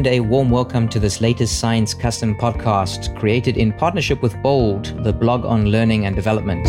and a warm welcome to this latest Science Custom podcast created in partnership with Bold, the blog on learning and development.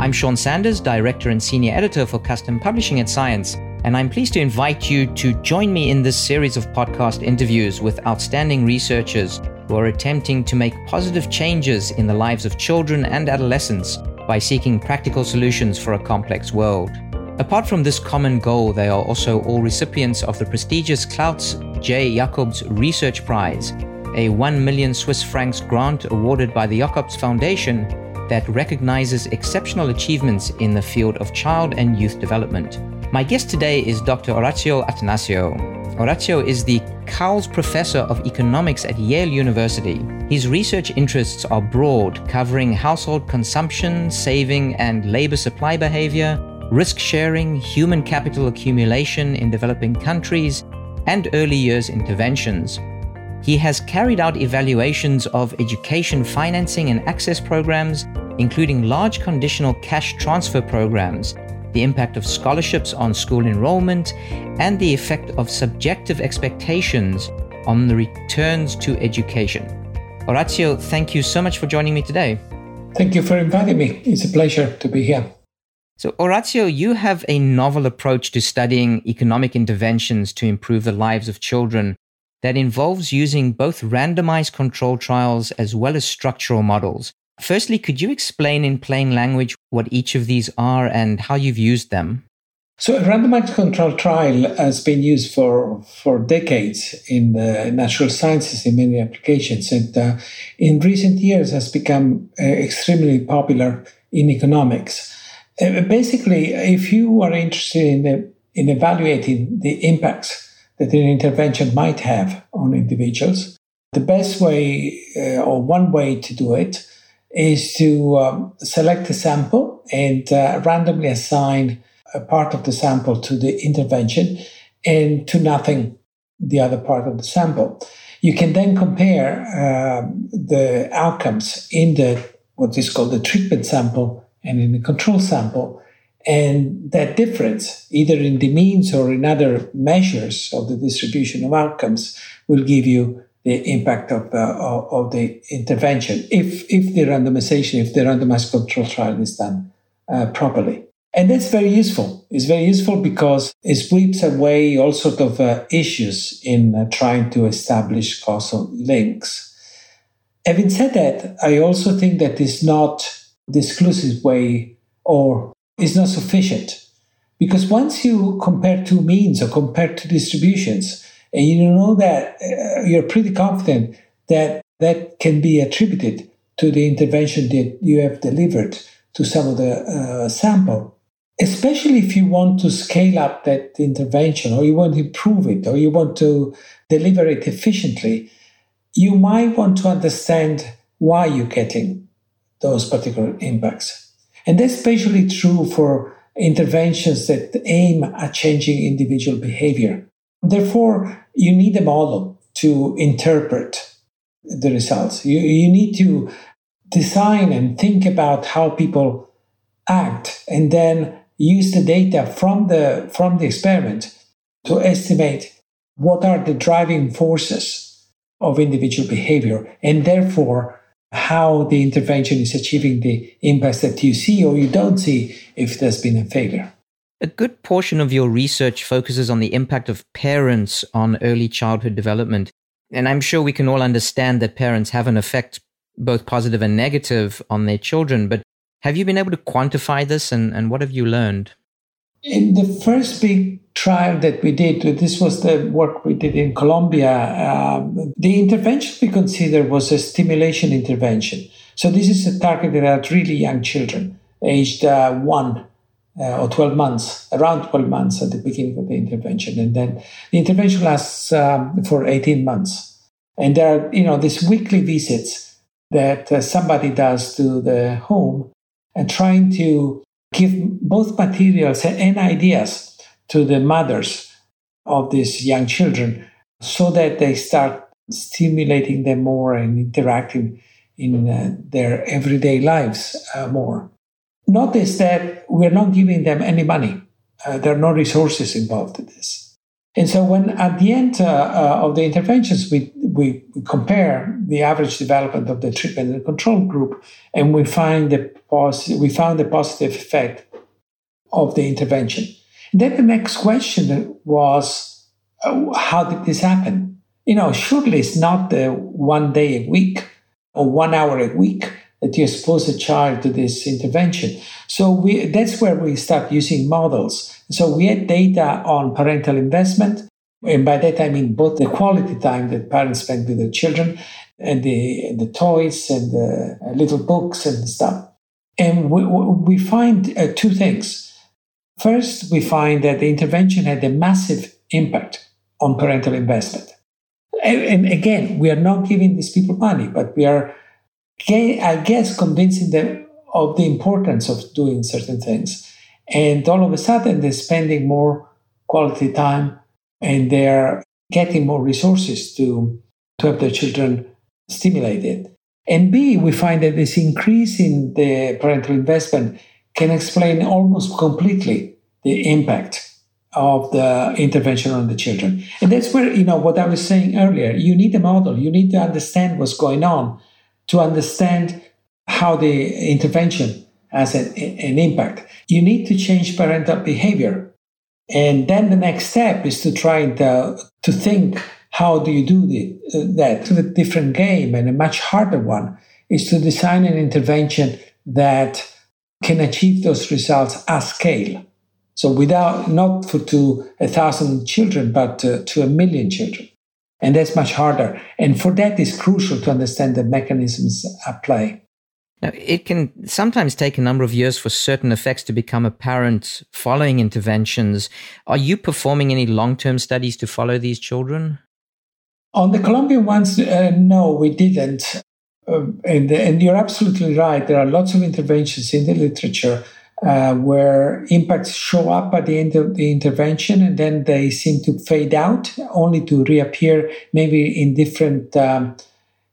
I'm Sean Sanders, Director and Senior Editor for Custom Publishing at Science, and I'm pleased to invite you to join me in this series of podcast interviews with outstanding researchers who are attempting to make positive changes in the lives of children and adolescents by seeking practical solutions for a complex world. Apart from this common goal, they are also all recipients of the prestigious Klaus J. Jacobs Research Prize, a 1 million Swiss francs grant awarded by the Jacobs Foundation that recognizes exceptional achievements in the field of child and youth development. My guest today is Dr. Orazio Attanasio. Orazio is the Cowles Professor of Economics at Yale University. His research interests are broad, covering household consumption, saving, and labor supply behavior, risk sharing, human capital accumulation in developing countries, and early years interventions. He has carried out evaluations of education financing and access programs, including large conditional cash transfer programs the impact of scholarships on school enrollment, and the effect of subjective expectations on the returns to education. Orazio, thank you so much for joining me today. Thank you for inviting me. It's a pleasure to be here. So, Orazio, you have a novel approach to studying economic interventions to improve the lives of children that involves using both randomized control trials as well as structural models. Firstly, could you explain in plain language what each of these are and how you've used them? So, a randomized control trial has been used for, for decades in the natural sciences in many applications, and uh, in recent years has become uh, extremely popular in economics. Uh, basically, if you are interested in, the, in evaluating the impacts that an intervention might have on individuals, the best way, uh, or one way to do it, is to um, select a sample and uh, randomly assign a part of the sample to the intervention and to nothing the other part of the sample. You can then compare uh, the outcomes in the what is called the treatment sample and in the control sample. And that difference, either in the means or in other measures of the distribution of outcomes, will give you the impact of, uh, of the intervention if, if the randomization, if the randomized control trial is done uh, properly. And that's very useful. It's very useful because it sweeps away all sort of uh, issues in uh, trying to establish causal links. Having said that, I also think that is not the exclusive way or is not sufficient. Because once you compare two means or compare two distributions, and you know that uh, you're pretty confident that that can be attributed to the intervention that you have delivered to some of the uh, sample. Especially if you want to scale up that intervention or you want to improve it or you want to deliver it efficiently, you might want to understand why you're getting those particular impacts. And that's especially true for interventions that aim at changing individual behavior. Therefore, you need a model to interpret the results. You, you need to design and think about how people act and then use the data from the from the experiment to estimate what are the driving forces of individual behavior and therefore how the intervention is achieving the impacts that you see or you don't see if there's been a failure. A good portion of your research focuses on the impact of parents on early childhood development. And I'm sure we can all understand that parents have an effect, both positive and negative, on their children. But have you been able to quantify this and, and what have you learned? In the first big trial that we did, this was the work we did in Colombia, um, the intervention we considered was a stimulation intervention. So this is a targeted at really young children, aged uh, one uh, or 12 months, around 12 months at the beginning of the intervention. And then the intervention lasts um, for 18 months. And there are, you know, these weekly visits that uh, somebody does to the home and trying to give both materials and ideas to the mothers of these young children so that they start stimulating them more and interacting in uh, their everyday lives uh, more. Notice that we're not giving them any money. Uh, there are no resources involved in this. And so, when at the end uh, uh, of the interventions, we, we, compare the average development of the treatment and control group, and we find the pos- we found the positive effect of the intervention. Then the next question was, uh, how did this happen? You know, surely it's not the one day a week or one hour a week that you expose a child to this intervention. So we, that's where we start using models. So we had data on parental investment. And by that, I mean both the quality time that parents spend with their children and the, and the toys and the little books and stuff. And we, we find uh, two things. First, we find that the intervention had a massive impact on parental investment. And, again, we are not giving these people money, but we are I guess, convincing them of the importance of doing certain things. And all of a sudden, they're spending more quality time and they're getting more resources to, to have their children stimulated. And B, we find that this increase in the parental investment can explain almost completely the impact of the intervention on the children. And that's where, you know, what I was saying earlier, you need a model, you need to understand what's going on to understand how the intervention has an, an impact. You need to change parental behavior. And then the next step is to try to, to think how do you do the, uh, that? To a different game and a much harder one is to design an intervention that can achieve those results at scale. So without not for to a thousand children, but uh, to a million children. And that's much harder. And for that, it's crucial to understand the mechanisms at play. Now, it can sometimes take a number of years for certain effects to become apparent following interventions. Are you performing any long term studies to follow these children? On the Colombian ones, uh, no, we didn't. Uh, and, and you're absolutely right. There are lots of interventions in the literature uh, where impacts show up at the end of the intervention and then they seem to fade out, only to reappear maybe in different um,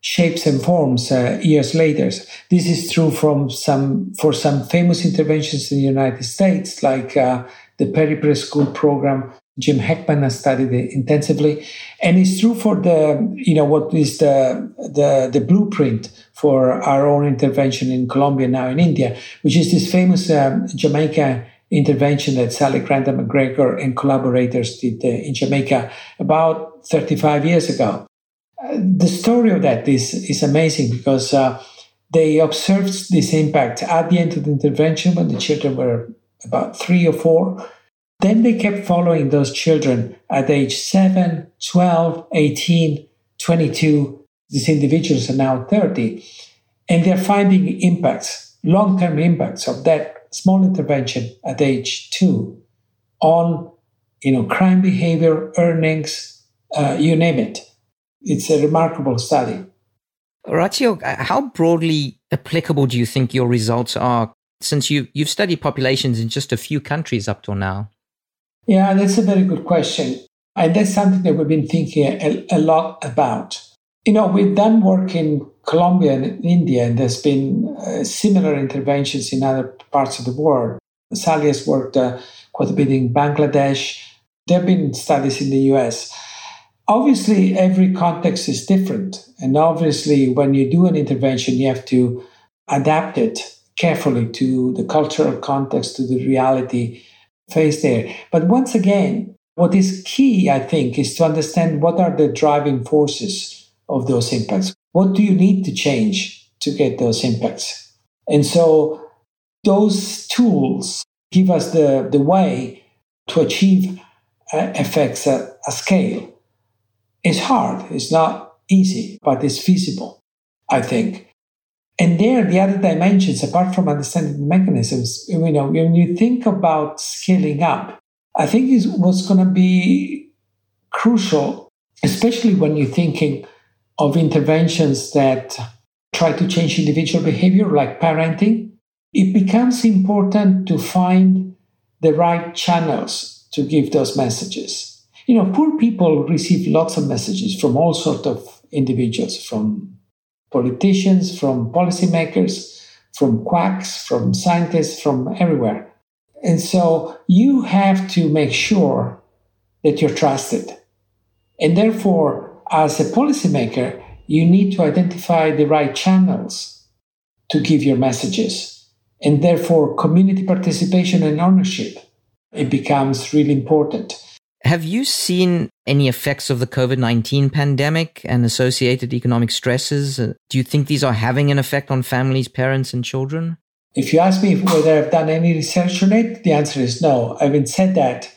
shapes and forms uh, years later. This is true from some for some famous interventions in the United States, like uh, the Perry Preschool program Jim Heckman has studied it intensively, and it's true for the you know what is the the the blueprint for our own intervention in Colombia now in India, which is this famous um, Jamaica intervention that Sally Grantham McGregor and collaborators did uh, in Jamaica about 35 years ago. Uh, the story of that is is amazing because uh, they observed this impact at the end of the intervention when the children were about three or four then they kept following those children at age 7, 12, 18, 22. These individuals are now 30. And they're finding impacts, long term impacts of that small intervention at age 2 on you know, crime behavior, earnings, uh, you name it. It's a remarkable study. Orazio, how broadly applicable do you think your results are since you, you've studied populations in just a few countries up till now? Yeah, that's a very good question. And that's something that we've been thinking a, a lot about. You know, we've done work in Colombia and India, and there's been uh, similar interventions in other parts of the world. Sally has worked uh, quite a bit in Bangladesh. There have been studies in the US. Obviously, every context is different. And obviously, when you do an intervention, you have to adapt it carefully to the cultural context, to the reality face there. But once again, what is key, I think, is to understand what are the driving forces of those impacts. What do you need to change to get those impacts? And so those tools give us the, the way to achieve uh, effects at a scale. It's hard, it's not easy, but it's feasible, I think. And there, the other dimensions, apart from understanding the mechanisms, you know, when you think about scaling up, I think is what's going to be crucial, especially when you're thinking of interventions that try to change individual behavior, like parenting. It becomes important to find the right channels to give those messages. You know, poor people receive lots of messages from all sorts of individuals, from politicians, from policymakers, from quacks, from scientists, from everywhere. And so you have to make sure that you're trusted. And therefore, as a policymaker, you need to identify the right channels to give your messages. And therefore, community participation and ownership, it becomes really important. Have you seen any effects of the COVID 19 pandemic and associated economic stresses? Uh, do you think these are having an effect on families, parents, and children? If you ask me whether I've done any research on it, the answer is no. Having said that,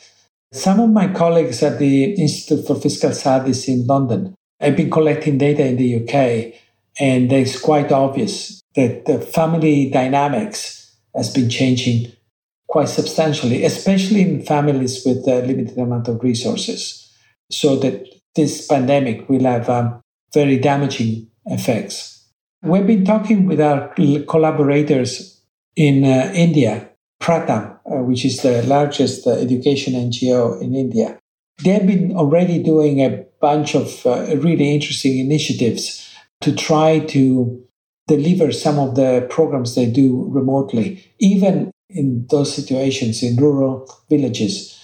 some of my colleagues at the Institute for Fiscal Studies in London have been collecting data in the UK, and it's quite obvious that the family dynamics has been changing quite substantially, especially in families with a limited amount of resources. So that this pandemic will have um, very damaging effects. We've been talking with our collaborators in uh, India, Pratham, uh, which is the largest uh, education NGO in India. They've been already doing a bunch of uh, really interesting initiatives to try to deliver some of the programs they do remotely, even in those situations in rural villages.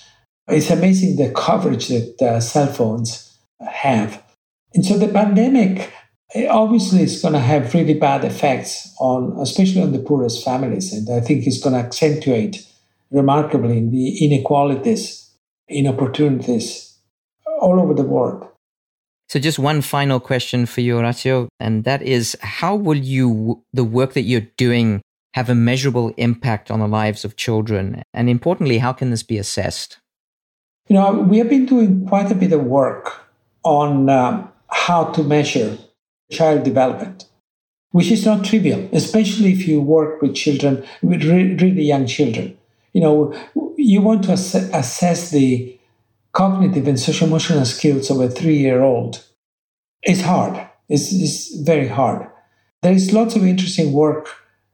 It's amazing the coverage that uh, cell phones have. And so the pandemic obviously is going to have really bad effects on, especially on the poorest families. And I think it's going to accentuate remarkably the inequalities in opportunities all over the world. So, just one final question for you, Orazio, and that is how will you, the work that you're doing, have a measurable impact on the lives of children? And importantly, how can this be assessed? You know, we have been doing quite a bit of work on um, how to measure child development, which is not trivial, especially if you work with children, with re- really young children. You know, you want to ass- assess the cognitive and social emotional skills of a three year old. It's hard, it's, it's very hard. There is lots of interesting work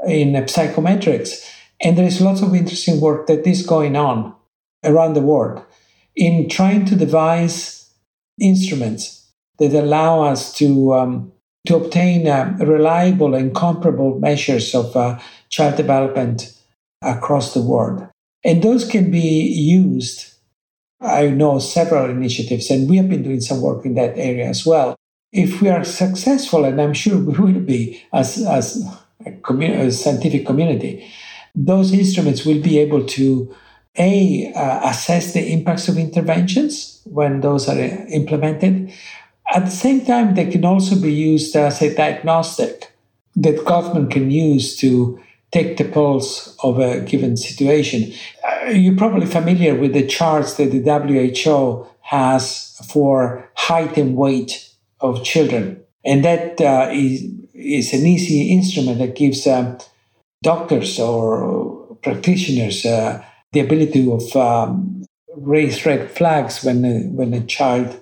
in psychometrics, and there is lots of interesting work that is going on around the world in trying to devise instruments that allow us to um, to obtain uh, reliable and comparable measures of uh, child development across the world. And those can be used. I know several initiatives, and we have been doing some work in that area as well. If we are successful, and I'm sure we will be as, as commun- scientific community, those instruments will be able to a uh, assess the impacts of interventions when those are implemented at the same time, they can also be used as a diagnostic that government can use to take the pulse of a given situation. Uh, you're probably familiar with the charts that the WHO has for height and weight of children. And that uh, is is, an easy instrument that gives um, doctors or practitioners uh, the ability of um, raise red flags when a, when a child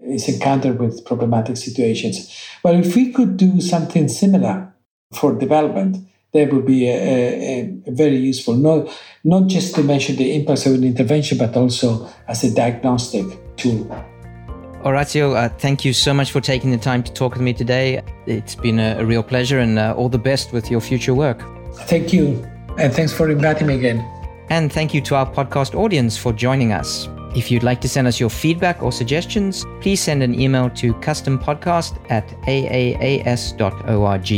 is encountered with problematic situations. Well, if we could do something similar for development, that would be a, a, a very useful, not, not just to measure the impacts of an intervention, but also as a diagnostic tool. Orazio, uh, thank you so much for taking the time to talk with me today. It's been a, a real pleasure and uh, all the best with your future work. Thank you. And thanks for inviting me again. And thank you to our podcast audience for joining us. If you'd like to send us your feedback or suggestions, please send an email to custompodcast at aaas.org.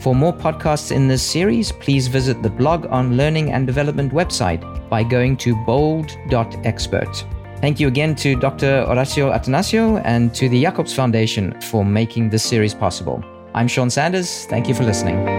For more podcasts in this series, please visit the blog on learning and development website by going to bold.expert. Thank you again to Dr. Orazio Attanasio and to the Jacobs Foundation for making this series possible. I'm Sean Sanders. Thank you for listening.